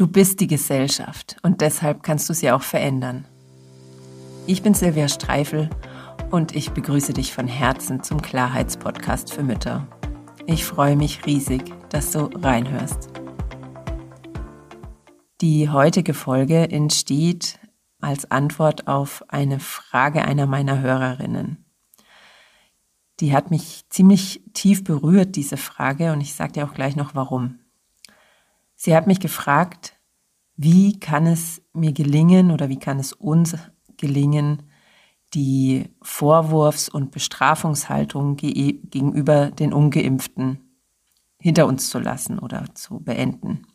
Du bist die Gesellschaft und deshalb kannst du sie auch verändern. Ich bin Silvia Streifel und ich begrüße dich von Herzen zum Klarheitspodcast für Mütter. Ich freue mich riesig, dass du reinhörst. Die heutige Folge entsteht als Antwort auf eine Frage einer meiner Hörerinnen. Die hat mich ziemlich tief berührt, diese Frage, und ich sage dir auch gleich noch warum. Sie hat mich gefragt, wie kann es mir gelingen oder wie kann es uns gelingen, die Vorwurfs- und Bestrafungshaltung gegenüber den ungeimpften hinter uns zu lassen oder zu beenden.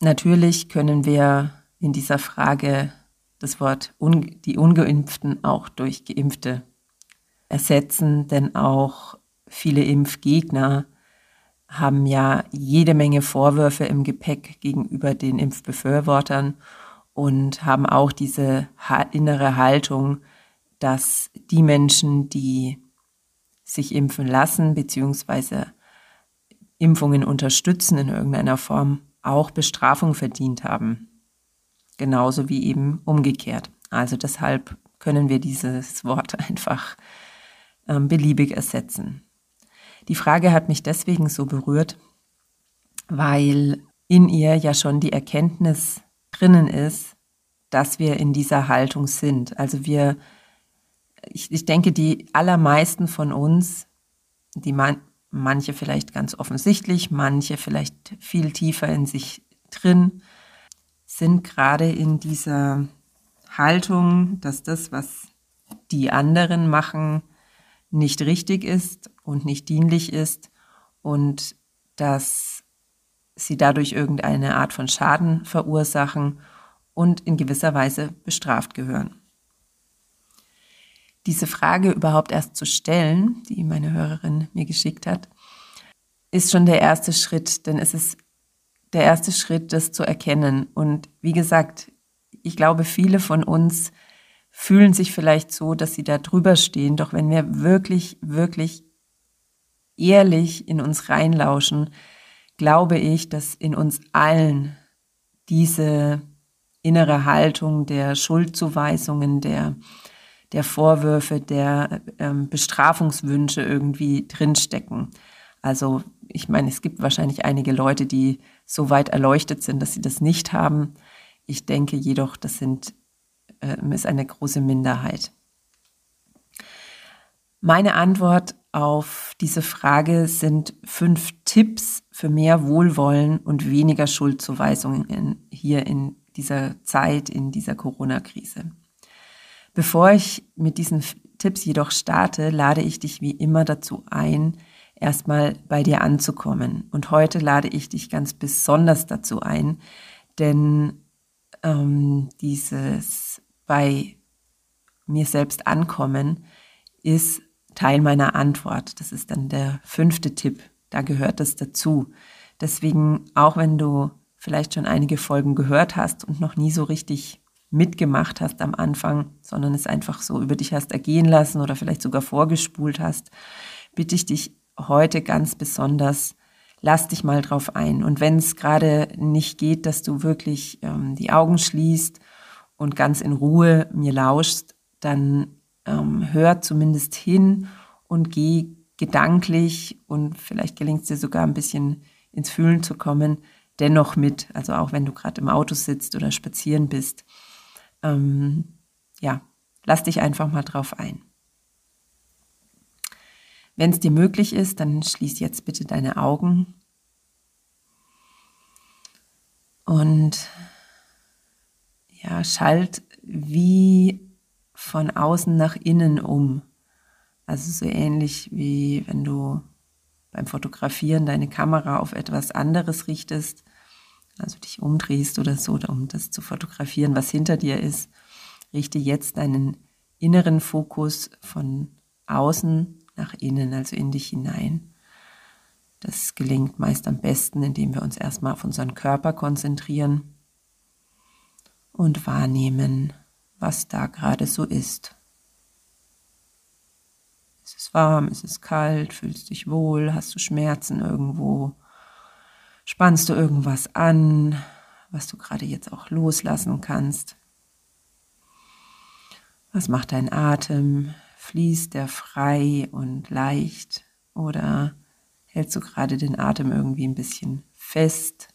Natürlich können wir in dieser Frage das Wort die ungeimpften auch durch geimpfte ersetzen, denn auch viele Impfgegner haben ja jede Menge Vorwürfe im Gepäck gegenüber den Impfbefürwortern und haben auch diese innere Haltung, dass die Menschen, die sich impfen lassen bzw. Impfungen unterstützen in irgendeiner Form, auch Bestrafung verdient haben. Genauso wie eben umgekehrt. Also deshalb können wir dieses Wort einfach ähm, beliebig ersetzen. Die Frage hat mich deswegen so berührt, weil in ihr ja schon die Erkenntnis drinnen ist, dass wir in dieser Haltung sind. Also wir, ich, ich denke, die allermeisten von uns, die man, manche vielleicht ganz offensichtlich, manche vielleicht viel tiefer in sich drin, sind gerade in dieser Haltung, dass das, was die anderen machen, nicht richtig ist und nicht dienlich ist und dass sie dadurch irgendeine Art von Schaden verursachen und in gewisser Weise bestraft gehören. Diese Frage überhaupt erst zu stellen, die meine Hörerin mir geschickt hat, ist schon der erste Schritt, denn es ist der erste Schritt, das zu erkennen. Und wie gesagt, ich glaube, viele von uns fühlen sich vielleicht so, dass sie da drüber stehen. Doch wenn wir wirklich, wirklich ehrlich in uns reinlauschen, glaube ich, dass in uns allen diese innere Haltung der Schuldzuweisungen, der, der Vorwürfe, der ähm, Bestrafungswünsche irgendwie drinstecken. Also ich meine, es gibt wahrscheinlich einige Leute, die so weit erleuchtet sind, dass sie das nicht haben. Ich denke jedoch, das sind ist eine große Minderheit. Meine Antwort auf diese Frage sind fünf Tipps für mehr Wohlwollen und weniger Schuldzuweisungen in, hier in dieser Zeit, in dieser Corona-Krise. Bevor ich mit diesen Tipps jedoch starte, lade ich dich wie immer dazu ein, erstmal bei dir anzukommen. Und heute lade ich dich ganz besonders dazu ein, denn ähm, dieses bei mir selbst ankommen, ist Teil meiner Antwort. Das ist dann der fünfte Tipp. Da gehört das dazu. Deswegen, auch wenn du vielleicht schon einige Folgen gehört hast und noch nie so richtig mitgemacht hast am Anfang, sondern es einfach so über dich hast ergehen lassen oder vielleicht sogar vorgespult hast, bitte ich dich heute ganz besonders, lass dich mal drauf ein. Und wenn es gerade nicht geht, dass du wirklich ähm, die Augen schließt und ganz in Ruhe mir lauschst, dann ähm, hör zumindest hin und geh gedanklich und vielleicht gelingt es dir sogar ein bisschen ins Fühlen zu kommen, dennoch mit. Also auch wenn du gerade im Auto sitzt oder spazieren bist. Ähm, ja, lass dich einfach mal drauf ein. Wenn es dir möglich ist, dann schließ jetzt bitte deine Augen und ja, schalt wie von außen nach innen um. Also so ähnlich wie wenn du beim Fotografieren deine Kamera auf etwas anderes richtest, also dich umdrehst oder so, um das zu fotografieren, was hinter dir ist. Richte jetzt deinen inneren Fokus von außen nach innen, also in dich hinein. Das gelingt meist am besten, indem wir uns erstmal auf unseren Körper konzentrieren und wahrnehmen, was da gerade so ist. Ist es warm, ist es kalt, fühlst dich wohl, hast du Schmerzen irgendwo, Spannst du irgendwas an, was du gerade jetzt auch loslassen kannst? Was macht dein Atem? Fließt der frei und leicht oder hältst du gerade den Atem irgendwie ein bisschen fest?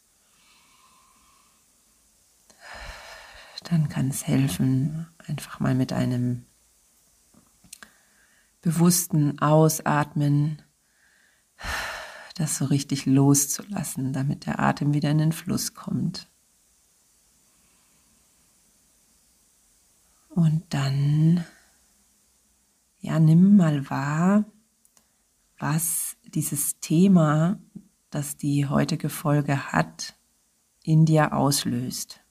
Dann kann es helfen, einfach mal mit einem bewussten Ausatmen das so richtig loszulassen, damit der Atem wieder in den Fluss kommt. Und dann, ja, nimm mal wahr, was dieses Thema, das die heutige Folge hat, in dir auslöst.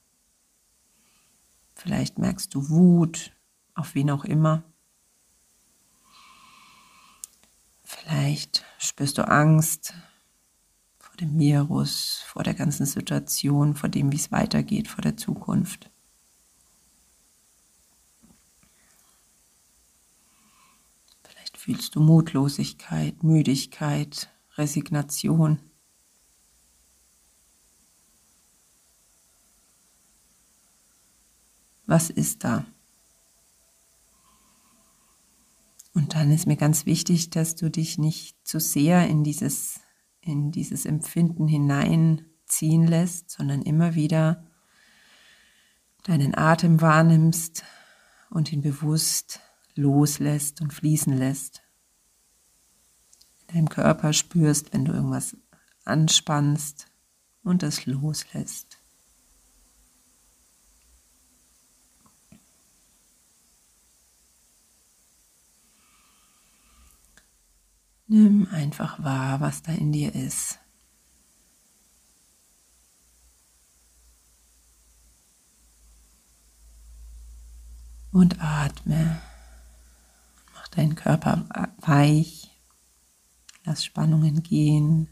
Vielleicht merkst du Wut, auf wen auch immer. Vielleicht spürst du Angst vor dem Virus, vor der ganzen Situation, vor dem, wie es weitergeht, vor der Zukunft. Vielleicht fühlst du Mutlosigkeit, Müdigkeit, Resignation. Was ist da? Und dann ist mir ganz wichtig, dass du dich nicht zu sehr in dieses, in dieses Empfinden hineinziehen lässt, sondern immer wieder deinen Atem wahrnimmst und ihn bewusst loslässt und fließen lässt. In deinem Körper spürst, wenn du irgendwas anspannst und es loslässt. Nimm einfach wahr, was da in dir ist. Und atme. Mach deinen Körper weich. Lass Spannungen gehen.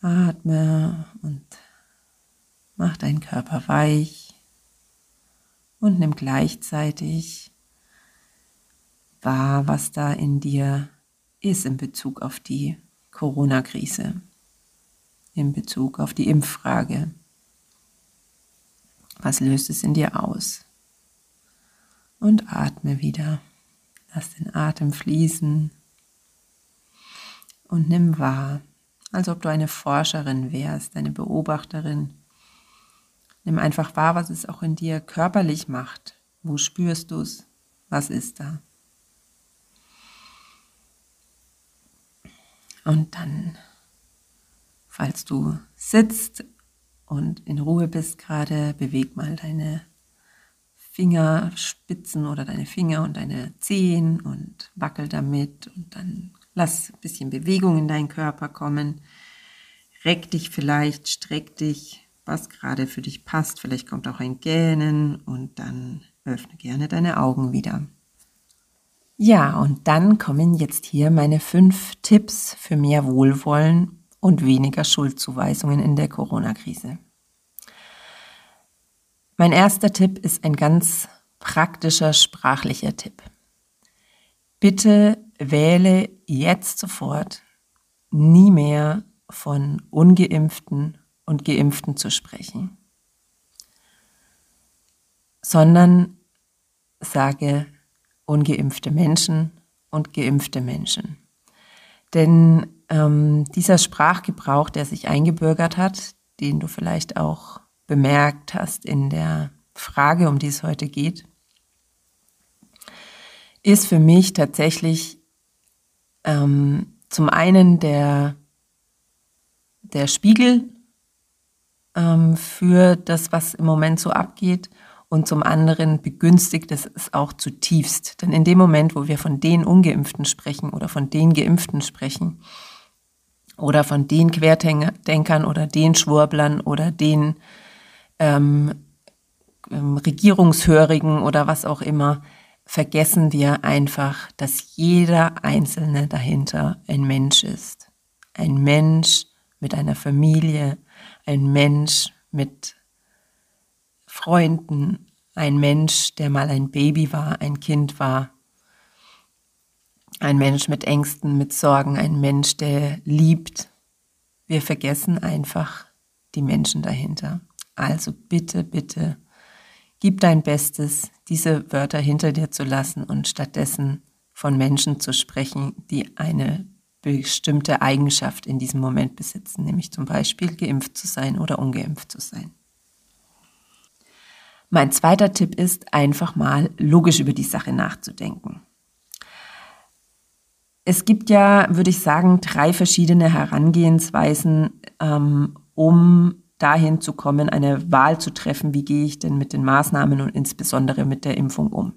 Atme und mach deinen Körper weich. Und nimm gleichzeitig wahr, was da in dir ist in Bezug auf die Corona-Krise, in Bezug auf die Impffrage. Was löst es in dir aus? Und atme wieder. Lass den Atem fließen und nimm wahr, als ob du eine Forscherin wärst, eine Beobachterin. Nimm einfach wahr, was es auch in dir körperlich macht. Wo spürst du es? Was ist da? Und dann, falls du sitzt und in Ruhe bist gerade, beweg mal deine Fingerspitzen oder deine Finger und deine Zehen und wackel damit und dann lass ein bisschen Bewegung in deinen Körper kommen. Reck dich vielleicht, streck dich, was gerade für dich passt. Vielleicht kommt auch ein Gähnen und dann öffne gerne deine Augen wieder. Ja, und dann kommen jetzt hier meine fünf Tipps für mehr Wohlwollen und weniger Schuldzuweisungen in der Corona-Krise. Mein erster Tipp ist ein ganz praktischer sprachlicher Tipp. Bitte wähle jetzt sofort nie mehr von ungeimpften und geimpften zu sprechen, sondern sage ungeimpfte Menschen und geimpfte Menschen. Denn ähm, dieser Sprachgebrauch, der sich eingebürgert hat, den du vielleicht auch bemerkt hast in der Frage, um die es heute geht, ist für mich tatsächlich ähm, zum einen der, der Spiegel ähm, für das, was im Moment so abgeht und zum anderen begünstigt es es auch zutiefst. Denn in dem Moment, wo wir von den Ungeimpften sprechen oder von den Geimpften sprechen oder von den Querdenkern oder den Schwurblern oder den ähm, ähm, Regierungshörigen oder was auch immer, vergessen wir einfach, dass jeder Einzelne dahinter ein Mensch ist. Ein Mensch mit einer Familie, ein Mensch mit Freunden, ein Mensch, der mal ein Baby war, ein Kind war, ein Mensch mit Ängsten, mit Sorgen, ein Mensch, der liebt. Wir vergessen einfach die Menschen dahinter. Also bitte, bitte, gib dein Bestes, diese Wörter hinter dir zu lassen und stattdessen von Menschen zu sprechen, die eine bestimmte Eigenschaft in diesem Moment besitzen, nämlich zum Beispiel geimpft zu sein oder ungeimpft zu sein. Mein zweiter Tipp ist, einfach mal logisch über die Sache nachzudenken. Es gibt ja, würde ich sagen, drei verschiedene Herangehensweisen, ähm, um dahin zu kommen, eine Wahl zu treffen, wie gehe ich denn mit den Maßnahmen und insbesondere mit der Impfung um.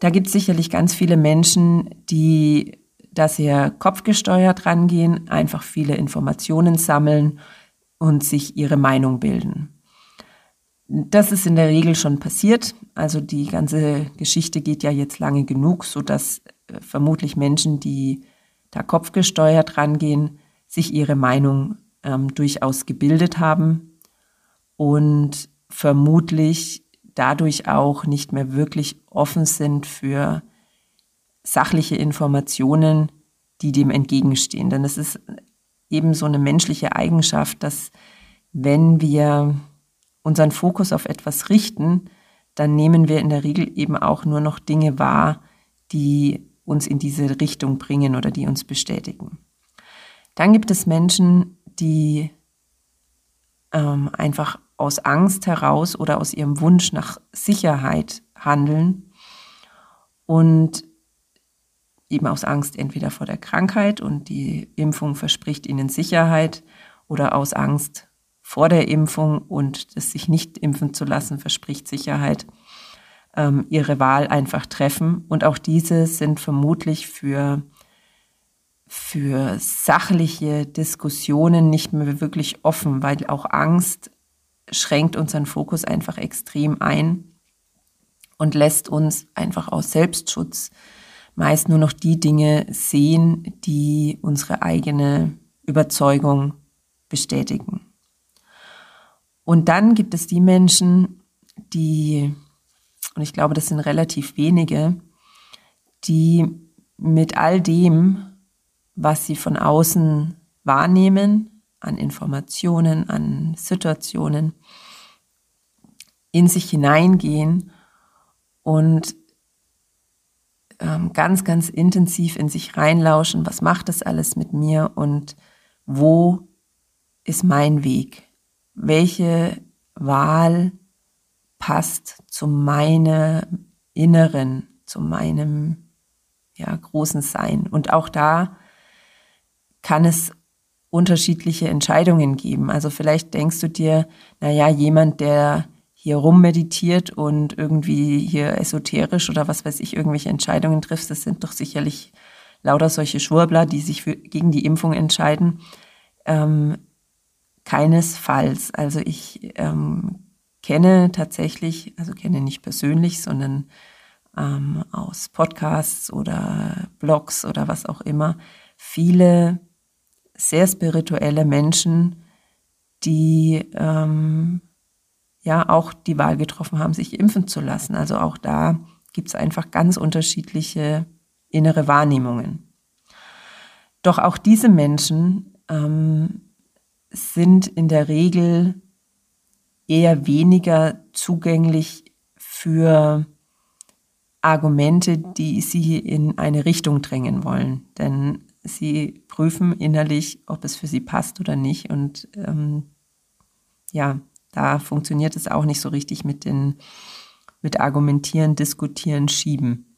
Da gibt es sicherlich ganz viele Menschen, die da sehr kopfgesteuert rangehen, einfach viele Informationen sammeln und sich ihre Meinung bilden. Das ist in der Regel schon passiert. Also die ganze Geschichte geht ja jetzt lange genug, so dass äh, vermutlich Menschen, die da kopfgesteuert rangehen, sich ihre Meinung ähm, durchaus gebildet haben und vermutlich dadurch auch nicht mehr wirklich offen sind für sachliche Informationen, die dem entgegenstehen. Denn es ist eben so eine menschliche Eigenschaft, dass wenn wir unseren Fokus auf etwas richten, dann nehmen wir in der Regel eben auch nur noch Dinge wahr, die uns in diese Richtung bringen oder die uns bestätigen. Dann gibt es Menschen, die ähm, einfach aus Angst heraus oder aus ihrem Wunsch nach Sicherheit handeln und eben aus Angst entweder vor der Krankheit und die Impfung verspricht ihnen Sicherheit oder aus Angst vor der Impfung und es sich nicht impfen zu lassen verspricht Sicherheit, ähm, ihre Wahl einfach treffen. Und auch diese sind vermutlich für, für sachliche Diskussionen nicht mehr wirklich offen, weil auch Angst schränkt unseren Fokus einfach extrem ein und lässt uns einfach aus Selbstschutz meist nur noch die Dinge sehen, die unsere eigene Überzeugung bestätigen. Und dann gibt es die Menschen, die, und ich glaube, das sind relativ wenige, die mit all dem, was sie von außen wahrnehmen, an Informationen, an Situationen, in sich hineingehen und ähm, ganz, ganz intensiv in sich reinlauschen, was macht das alles mit mir und wo ist mein Weg? Welche Wahl passt zu meinem Inneren, zu meinem ja, großen Sein. Und auch da kann es unterschiedliche Entscheidungen geben. Also vielleicht denkst du dir, naja, jemand, der hier rummeditiert und irgendwie hier esoterisch oder was weiß ich, irgendwelche Entscheidungen trifft, das sind doch sicherlich lauter solche Schwurbler, die sich für, gegen die Impfung entscheiden. Ähm, Keinesfalls. Also ich ähm, kenne tatsächlich, also kenne nicht persönlich, sondern ähm, aus Podcasts oder Blogs oder was auch immer, viele sehr spirituelle Menschen, die ähm, ja auch die Wahl getroffen haben, sich impfen zu lassen. Also auch da gibt es einfach ganz unterschiedliche innere Wahrnehmungen. Doch auch diese Menschen ähm, sind in der Regel eher weniger zugänglich für Argumente, die sie in eine Richtung drängen wollen. Denn sie prüfen innerlich, ob es für sie passt oder nicht. Und ähm, ja, da funktioniert es auch nicht so richtig mit den mit Argumentieren, Diskutieren, Schieben.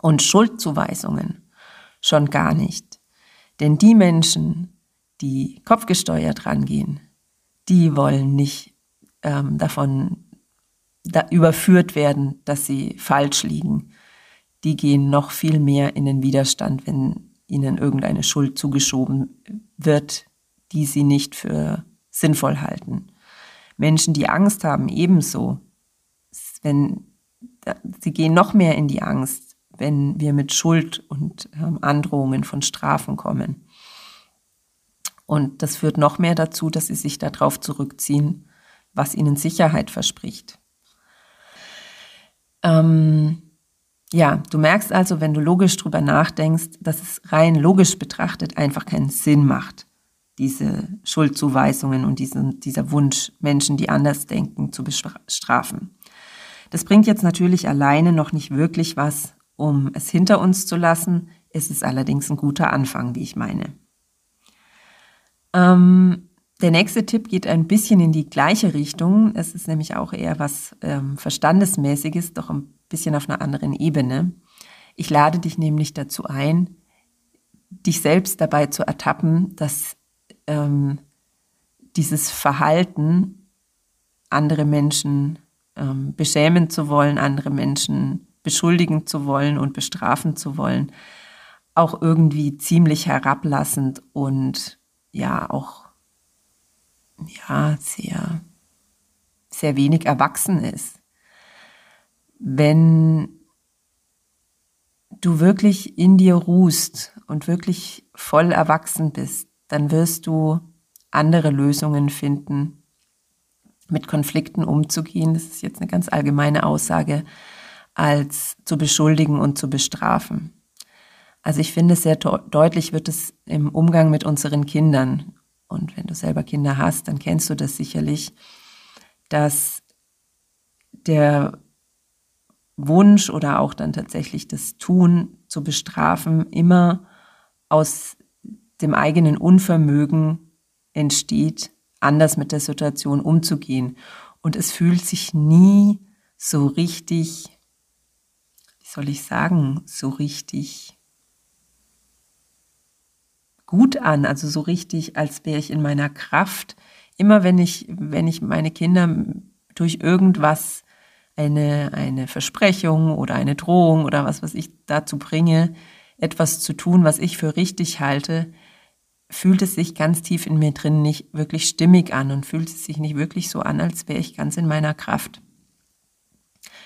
Und Schuldzuweisungen schon gar nicht. Denn die Menschen, die kopfgesteuert rangehen, die wollen nicht ähm, davon da überführt werden, dass sie falsch liegen. Die gehen noch viel mehr in den Widerstand, wenn ihnen irgendeine Schuld zugeschoben wird, die sie nicht für sinnvoll halten. Menschen, die Angst haben, ebenso. Wenn, sie gehen noch mehr in die Angst, wenn wir mit Schuld und ähm, Androhungen von Strafen kommen. Und das führt noch mehr dazu, dass sie sich darauf zurückziehen, was ihnen Sicherheit verspricht. Ähm, Ja, du merkst also, wenn du logisch drüber nachdenkst, dass es rein logisch betrachtet einfach keinen Sinn macht, diese Schuldzuweisungen und diesen, dieser Wunsch, Menschen, die anders denken, zu bestrafen. Das bringt jetzt natürlich alleine noch nicht wirklich was, um es hinter uns zu lassen. Es ist allerdings ein guter Anfang, wie ich meine. Ähm, der nächste Tipp geht ein bisschen in die gleiche Richtung. Es ist nämlich auch eher was ähm, Verstandesmäßiges, doch ein bisschen auf einer anderen Ebene. Ich lade dich nämlich dazu ein, dich selbst dabei zu ertappen, dass ähm, dieses Verhalten, andere Menschen ähm, beschämen zu wollen, andere Menschen beschuldigen zu wollen und bestrafen zu wollen, auch irgendwie ziemlich herablassend und ja auch ja sehr sehr wenig erwachsen ist. Wenn du wirklich in dir ruhst und wirklich voll erwachsen bist, dann wirst du andere Lösungen finden, mit Konflikten umzugehen. Das ist jetzt eine ganz allgemeine Aussage, als zu beschuldigen und zu bestrafen. Also ich finde, sehr deutlich wird es im Umgang mit unseren Kindern. Und wenn du selber Kinder hast, dann kennst du das sicherlich, dass der Wunsch oder auch dann tatsächlich das Tun zu bestrafen immer aus dem eigenen Unvermögen entsteht, anders mit der Situation umzugehen. Und es fühlt sich nie so richtig, wie soll ich sagen, so richtig gut an, also so richtig, als wäre ich in meiner Kraft. Immer wenn ich, wenn ich meine Kinder durch irgendwas eine, eine Versprechung oder eine Drohung oder was, was ich dazu bringe, etwas zu tun, was ich für richtig halte, fühlt es sich ganz tief in mir drin nicht wirklich stimmig an und fühlt es sich nicht wirklich so an, als wäre ich ganz in meiner Kraft.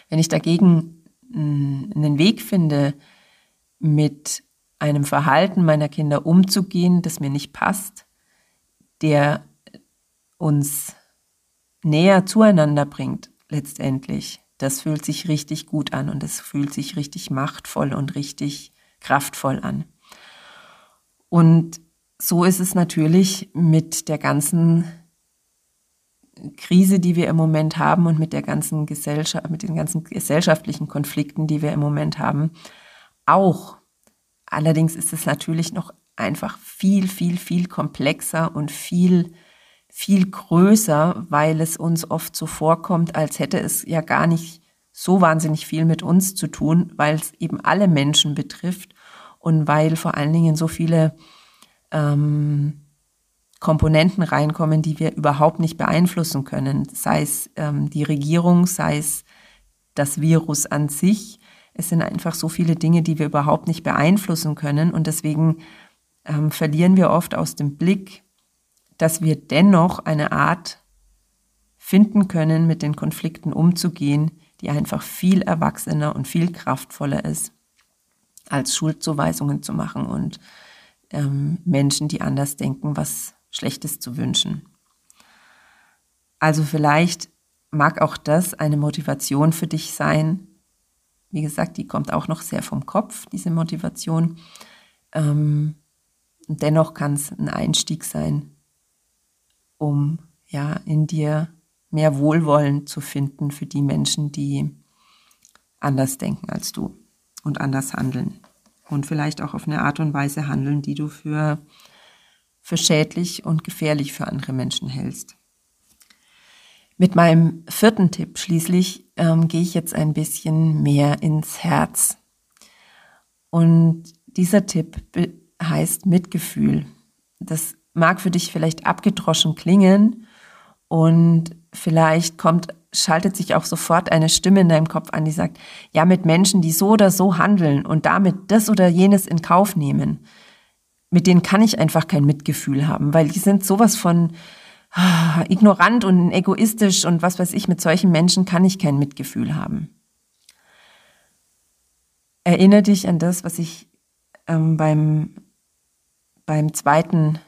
Wenn ich dagegen hm, einen Weg finde, mit einem Verhalten meiner Kinder umzugehen, das mir nicht passt, der uns näher zueinander bringt, letztendlich, das fühlt sich richtig gut an und es fühlt sich richtig machtvoll und richtig kraftvoll an. Und so ist es natürlich mit der ganzen Krise, die wir im Moment haben und mit der ganzen Gesellschaft, mit den ganzen gesellschaftlichen Konflikten, die wir im Moment haben, auch. Allerdings ist es natürlich noch einfach viel, viel, viel komplexer und viel, viel größer, weil es uns oft so vorkommt, als hätte es ja gar nicht so wahnsinnig viel mit uns zu tun, weil es eben alle Menschen betrifft und weil vor allen Dingen so viele ähm, Komponenten reinkommen, die wir überhaupt nicht beeinflussen können, sei es ähm, die Regierung, sei es das Virus an sich. Es sind einfach so viele Dinge, die wir überhaupt nicht beeinflussen können und deswegen ähm, verlieren wir oft aus dem Blick, dass wir dennoch eine Art finden können, mit den Konflikten umzugehen, die einfach viel erwachsener und viel kraftvoller ist, als Schuldzuweisungen zu machen und ähm, Menschen, die anders denken, was Schlechtes zu wünschen. Also vielleicht mag auch das eine Motivation für dich sein. Wie gesagt, die kommt auch noch sehr vom Kopf, diese Motivation. Ähm, dennoch kann es ein Einstieg sein, um ja in dir mehr Wohlwollen zu finden für die Menschen, die anders denken als du und anders handeln und vielleicht auch auf eine Art und Weise handeln, die du für, für schädlich und gefährlich für andere Menschen hältst. Mit meinem vierten Tipp schließlich ähm, gehe ich jetzt ein bisschen mehr ins Herz. Und dieser Tipp heißt Mitgefühl. Das mag für dich vielleicht abgedroschen klingen und vielleicht kommt, schaltet sich auch sofort eine Stimme in deinem Kopf an, die sagt, ja, mit Menschen, die so oder so handeln und damit das oder jenes in Kauf nehmen, mit denen kann ich einfach kein Mitgefühl haben, weil die sind sowas von ignorant und egoistisch und was weiß ich, mit solchen Menschen kann ich kein Mitgefühl haben. Erinnere dich an das, was ich ähm, beim, beim zweiten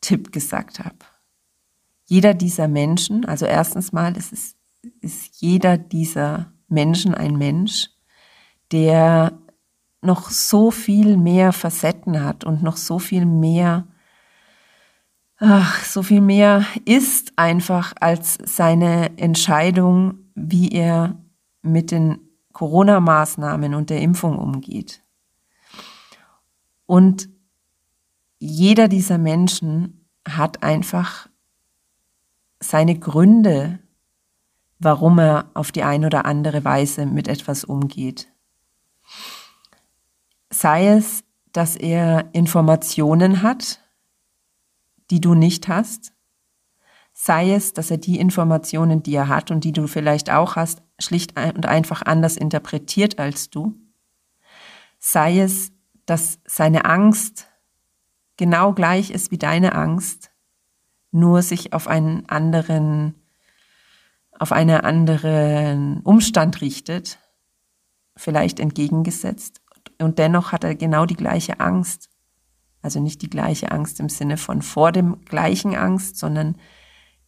Tipp gesagt habe jeder dieser Menschen, also erstens mal, es ist jeder dieser Menschen ein Mensch, der noch so viel mehr Facetten hat und noch so viel mehr, ach, so viel mehr ist einfach als seine Entscheidung, wie er mit den Corona-Maßnahmen und der Impfung umgeht. Und jeder dieser Menschen hat einfach seine Gründe, warum er auf die eine oder andere Weise mit etwas umgeht. Sei es, dass er Informationen hat, die du nicht hast. Sei es, dass er die Informationen, die er hat und die du vielleicht auch hast, schlicht und einfach anders interpretiert als du. Sei es, dass seine Angst genau gleich ist wie deine Angst, nur sich auf einen anderen, auf einen anderen Umstand richtet, vielleicht entgegengesetzt. Und dennoch hat er genau die gleiche Angst. Also nicht die gleiche Angst im Sinne von vor dem gleichen Angst, sondern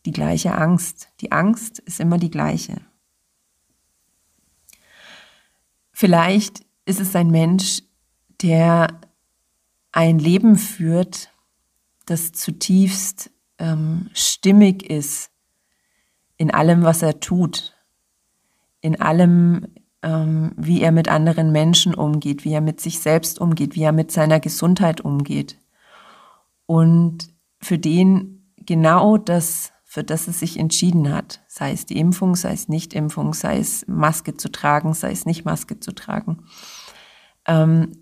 die gleiche Angst. Die Angst ist immer die gleiche. Vielleicht ist es ein Mensch, der ein Leben führt, das zutiefst ähm, stimmig ist in allem, was er tut, in allem, wie er mit anderen Menschen umgeht, wie er mit sich selbst umgeht, wie er mit seiner Gesundheit umgeht. Und für den genau das, für das es sich entschieden hat, sei es die Impfung, sei es Nicht-Impfung, sei es Maske zu tragen, sei es nicht Maske zu tragen, ähm,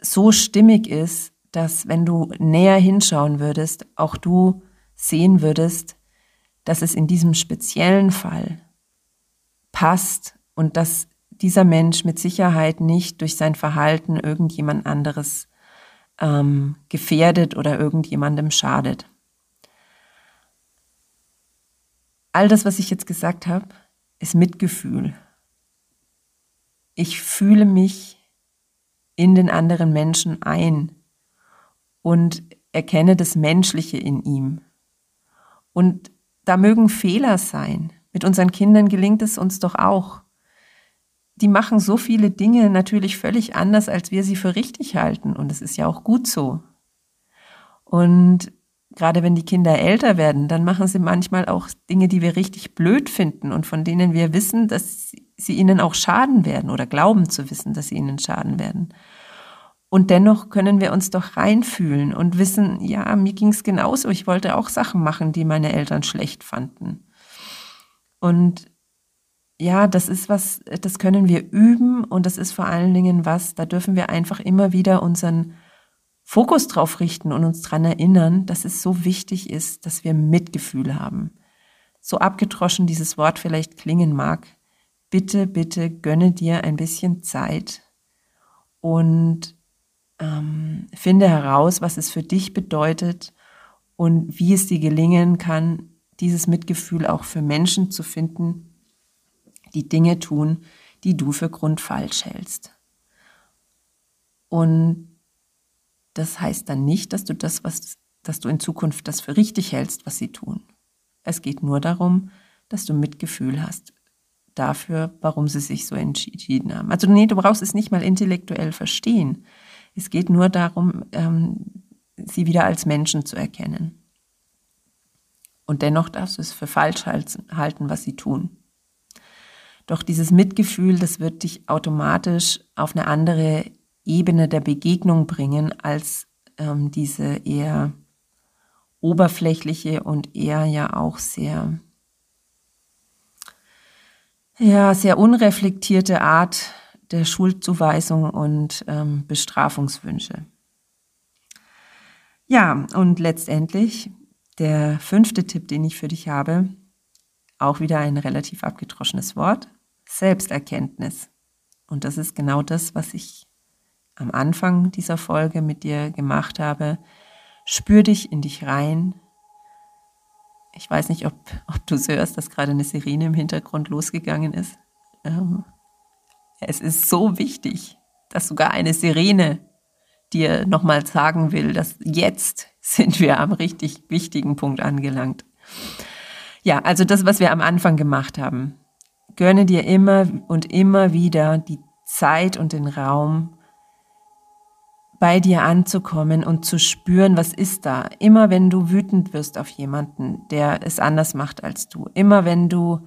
so stimmig ist, dass wenn du näher hinschauen würdest, auch du sehen würdest, dass es in diesem speziellen Fall passt und dass dieser Mensch mit Sicherheit nicht durch sein Verhalten irgendjemand anderes ähm, gefährdet oder irgendjemandem schadet. All das, was ich jetzt gesagt habe, ist Mitgefühl. Ich fühle mich in den anderen Menschen ein und erkenne das Menschliche in ihm. Und da mögen Fehler sein. Mit unseren Kindern gelingt es uns doch auch. Die machen so viele Dinge natürlich völlig anders, als wir sie für richtig halten. Und es ist ja auch gut so. Und gerade wenn die Kinder älter werden, dann machen sie manchmal auch Dinge, die wir richtig blöd finden und von denen wir wissen, dass sie ihnen auch schaden werden oder glauben zu wissen, dass sie ihnen schaden werden. Und dennoch können wir uns doch reinfühlen und wissen, ja, mir ging es genauso. Ich wollte auch Sachen machen, die meine Eltern schlecht fanden. Und ja, das ist was, das können wir üben und das ist vor allen Dingen was, da dürfen wir einfach immer wieder unseren Fokus drauf richten und uns dran erinnern, dass es so wichtig ist, dass wir Mitgefühl haben. So abgetroschen dieses Wort vielleicht klingen mag, bitte, bitte gönne dir ein bisschen Zeit und ähm, finde heraus, was es für dich bedeutet und wie es dir gelingen kann, dieses Mitgefühl auch für Menschen zu finden, die Dinge tun, die du für grundfalsch hältst. Und das heißt dann nicht, dass du das, was, dass du in Zukunft das für richtig hältst, was sie tun. Es geht nur darum, dass du Mitgefühl hast dafür, warum sie sich so entschieden haben. Also nee, du brauchst es nicht mal intellektuell verstehen. Es geht nur darum, ähm, sie wieder als Menschen zu erkennen. Und dennoch darfst du es für falsch halten, was sie tun. Doch dieses Mitgefühl, das wird dich automatisch auf eine andere Ebene der Begegnung bringen als ähm, diese eher oberflächliche und eher ja auch sehr, ja, sehr unreflektierte Art der Schuldzuweisung und ähm, Bestrafungswünsche. Ja, und letztendlich der fünfte Tipp, den ich für dich habe, auch wieder ein relativ abgedroschenes Wort, Selbsterkenntnis. Und das ist genau das, was ich am Anfang dieser Folge mit dir gemacht habe. Spür dich in dich rein. Ich weiß nicht, ob, ob du hörst, dass gerade eine Sirene im Hintergrund losgegangen ist. Ähm, es ist so wichtig, dass sogar eine Sirene dir nochmal sagen will, dass jetzt sind wir am richtig wichtigen Punkt angelangt. Ja, also das, was wir am Anfang gemacht haben. Gönne dir immer und immer wieder die Zeit und den Raum, bei dir anzukommen und zu spüren, was ist da. Immer wenn du wütend wirst auf jemanden, der es anders macht als du. Immer wenn du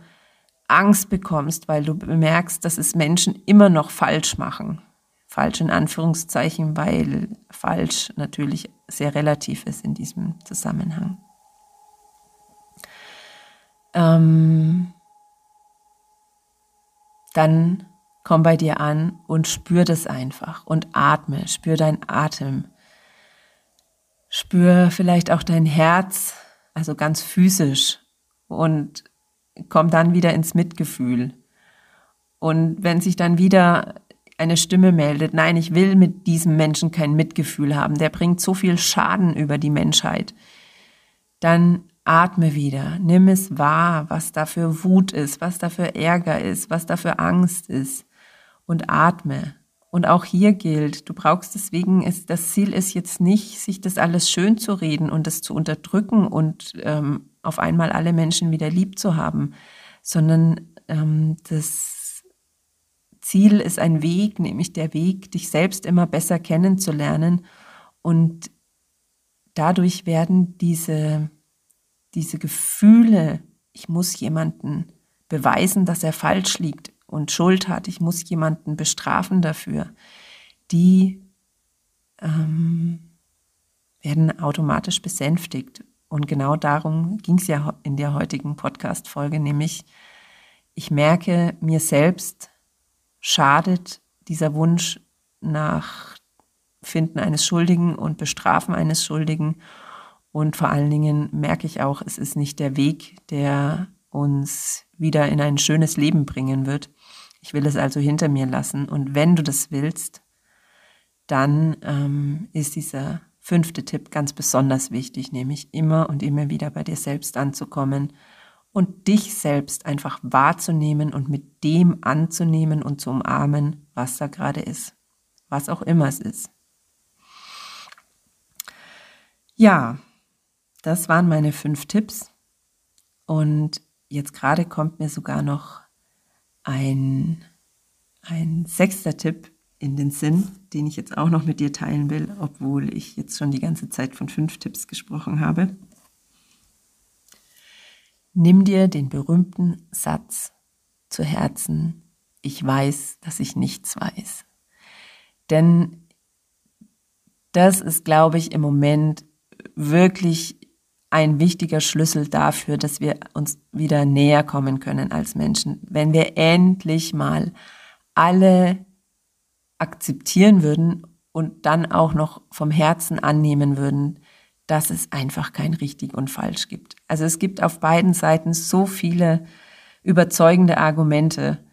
Angst bekommst, weil du bemerkst, dass es Menschen immer noch falsch machen. Falsch in Anführungszeichen, weil falsch natürlich sehr relativ ist in diesem Zusammenhang. Ähm, dann komm bei dir an und spür das einfach und atme, spür deinen Atem. Spür vielleicht auch dein Herz, also ganz physisch und komm dann wieder ins Mitgefühl. Und wenn sich dann wieder eine Stimme meldet, nein, ich will mit diesem Menschen kein Mitgefühl haben, der bringt so viel Schaden über die Menschheit, dann atme wieder, nimm es wahr, was da für Wut ist, was da für Ärger ist, was da für Angst ist. Und atme. Und auch hier gilt, du brauchst deswegen, ist, das Ziel ist jetzt nicht, sich das alles schön zu reden und das zu unterdrücken und ähm, auf einmal alle Menschen wieder lieb zu haben, sondern ähm, das Ziel ist ein Weg, nämlich der Weg, dich selbst immer besser kennenzulernen. Und dadurch werden diese, diese Gefühle, ich muss jemanden beweisen, dass er falsch liegt und Schuld hat, ich muss jemanden bestrafen dafür, die ähm, werden automatisch besänftigt. Und genau darum ging es ja in der heutigen Podcast-Folge, nämlich ich merke, mir selbst schadet dieser Wunsch nach Finden eines Schuldigen und Bestrafen eines Schuldigen. Und vor allen Dingen merke ich auch, es ist nicht der Weg, der uns wieder in ein schönes Leben bringen wird. Ich will es also hinter mir lassen. Und wenn du das willst, dann ähm, ist dieser fünfte Tipp ganz besonders wichtig, nämlich immer und immer wieder bei dir selbst anzukommen und dich selbst einfach wahrzunehmen und mit dem anzunehmen und zu umarmen, was da gerade ist, was auch immer es ist. Ja, das waren meine fünf Tipps und jetzt gerade kommt mir sogar noch ein, ein sechster Tipp, in den Sinn, den ich jetzt auch noch mit dir teilen will, obwohl ich jetzt schon die ganze Zeit von fünf Tipps gesprochen habe. Nimm dir den berühmten Satz zu Herzen, ich weiß, dass ich nichts weiß. Denn das ist, glaube ich, im Moment wirklich ein wichtiger Schlüssel dafür, dass wir uns wieder näher kommen können als Menschen. Wenn wir endlich mal alle akzeptieren würden und dann auch noch vom Herzen annehmen würden, dass es einfach kein richtig und falsch gibt. Also es gibt auf beiden Seiten so viele überzeugende Argumente.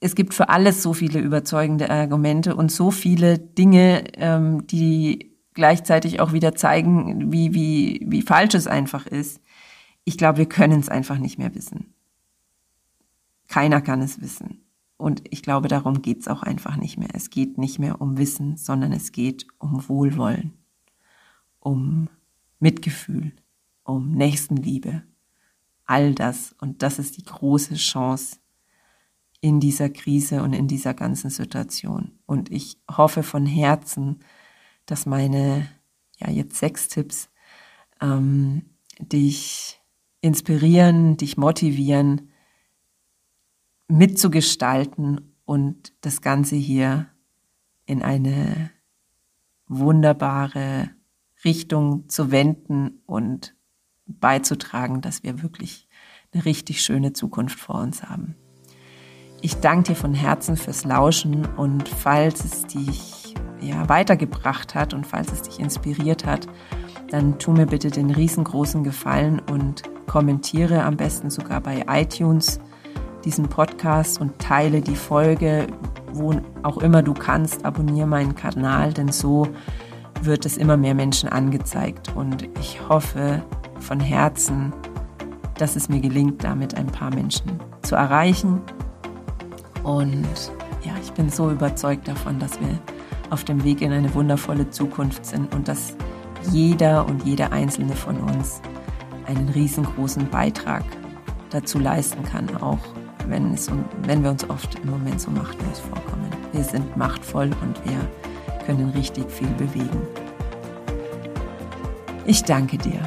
Es gibt für alles so viele überzeugende Argumente und so viele Dinge, ähm, die gleichzeitig auch wieder zeigen, wie, wie, wie falsch es einfach ist. Ich glaube, wir können es einfach nicht mehr wissen. Keiner kann es wissen. Und ich glaube, darum geht es auch einfach nicht mehr. Es geht nicht mehr um Wissen, sondern es geht um Wohlwollen, um Mitgefühl, um Nächstenliebe. All das. Und das ist die große Chance in dieser Krise und in dieser ganzen Situation. Und ich hoffe von Herzen, dass meine, ja, jetzt sechs Tipps ähm, dich inspirieren, dich motivieren, mitzugestalten und das Ganze hier in eine wunderbare Richtung zu wenden und beizutragen, dass wir wirklich eine richtig schöne Zukunft vor uns haben. Ich danke dir von Herzen fürs Lauschen und falls es dich ja, weitergebracht hat und falls es dich inspiriert hat, dann tu mir bitte den riesengroßen Gefallen und kommentiere am besten sogar bei iTunes diesen Podcast und teile die Folge, wo auch immer du kannst. Abonniere meinen Kanal, denn so wird es immer mehr Menschen angezeigt. Und ich hoffe von Herzen, dass es mir gelingt, damit ein paar Menschen zu erreichen. Und ja, ich bin so überzeugt davon, dass wir auf dem Weg in eine wundervolle Zukunft sind und dass jeder und jede einzelne von uns einen riesengroßen Beitrag dazu leisten kann, auch wenn, es, wenn wir uns oft im Moment so machtlos vorkommen. Wir sind machtvoll und wir können richtig viel bewegen. Ich danke dir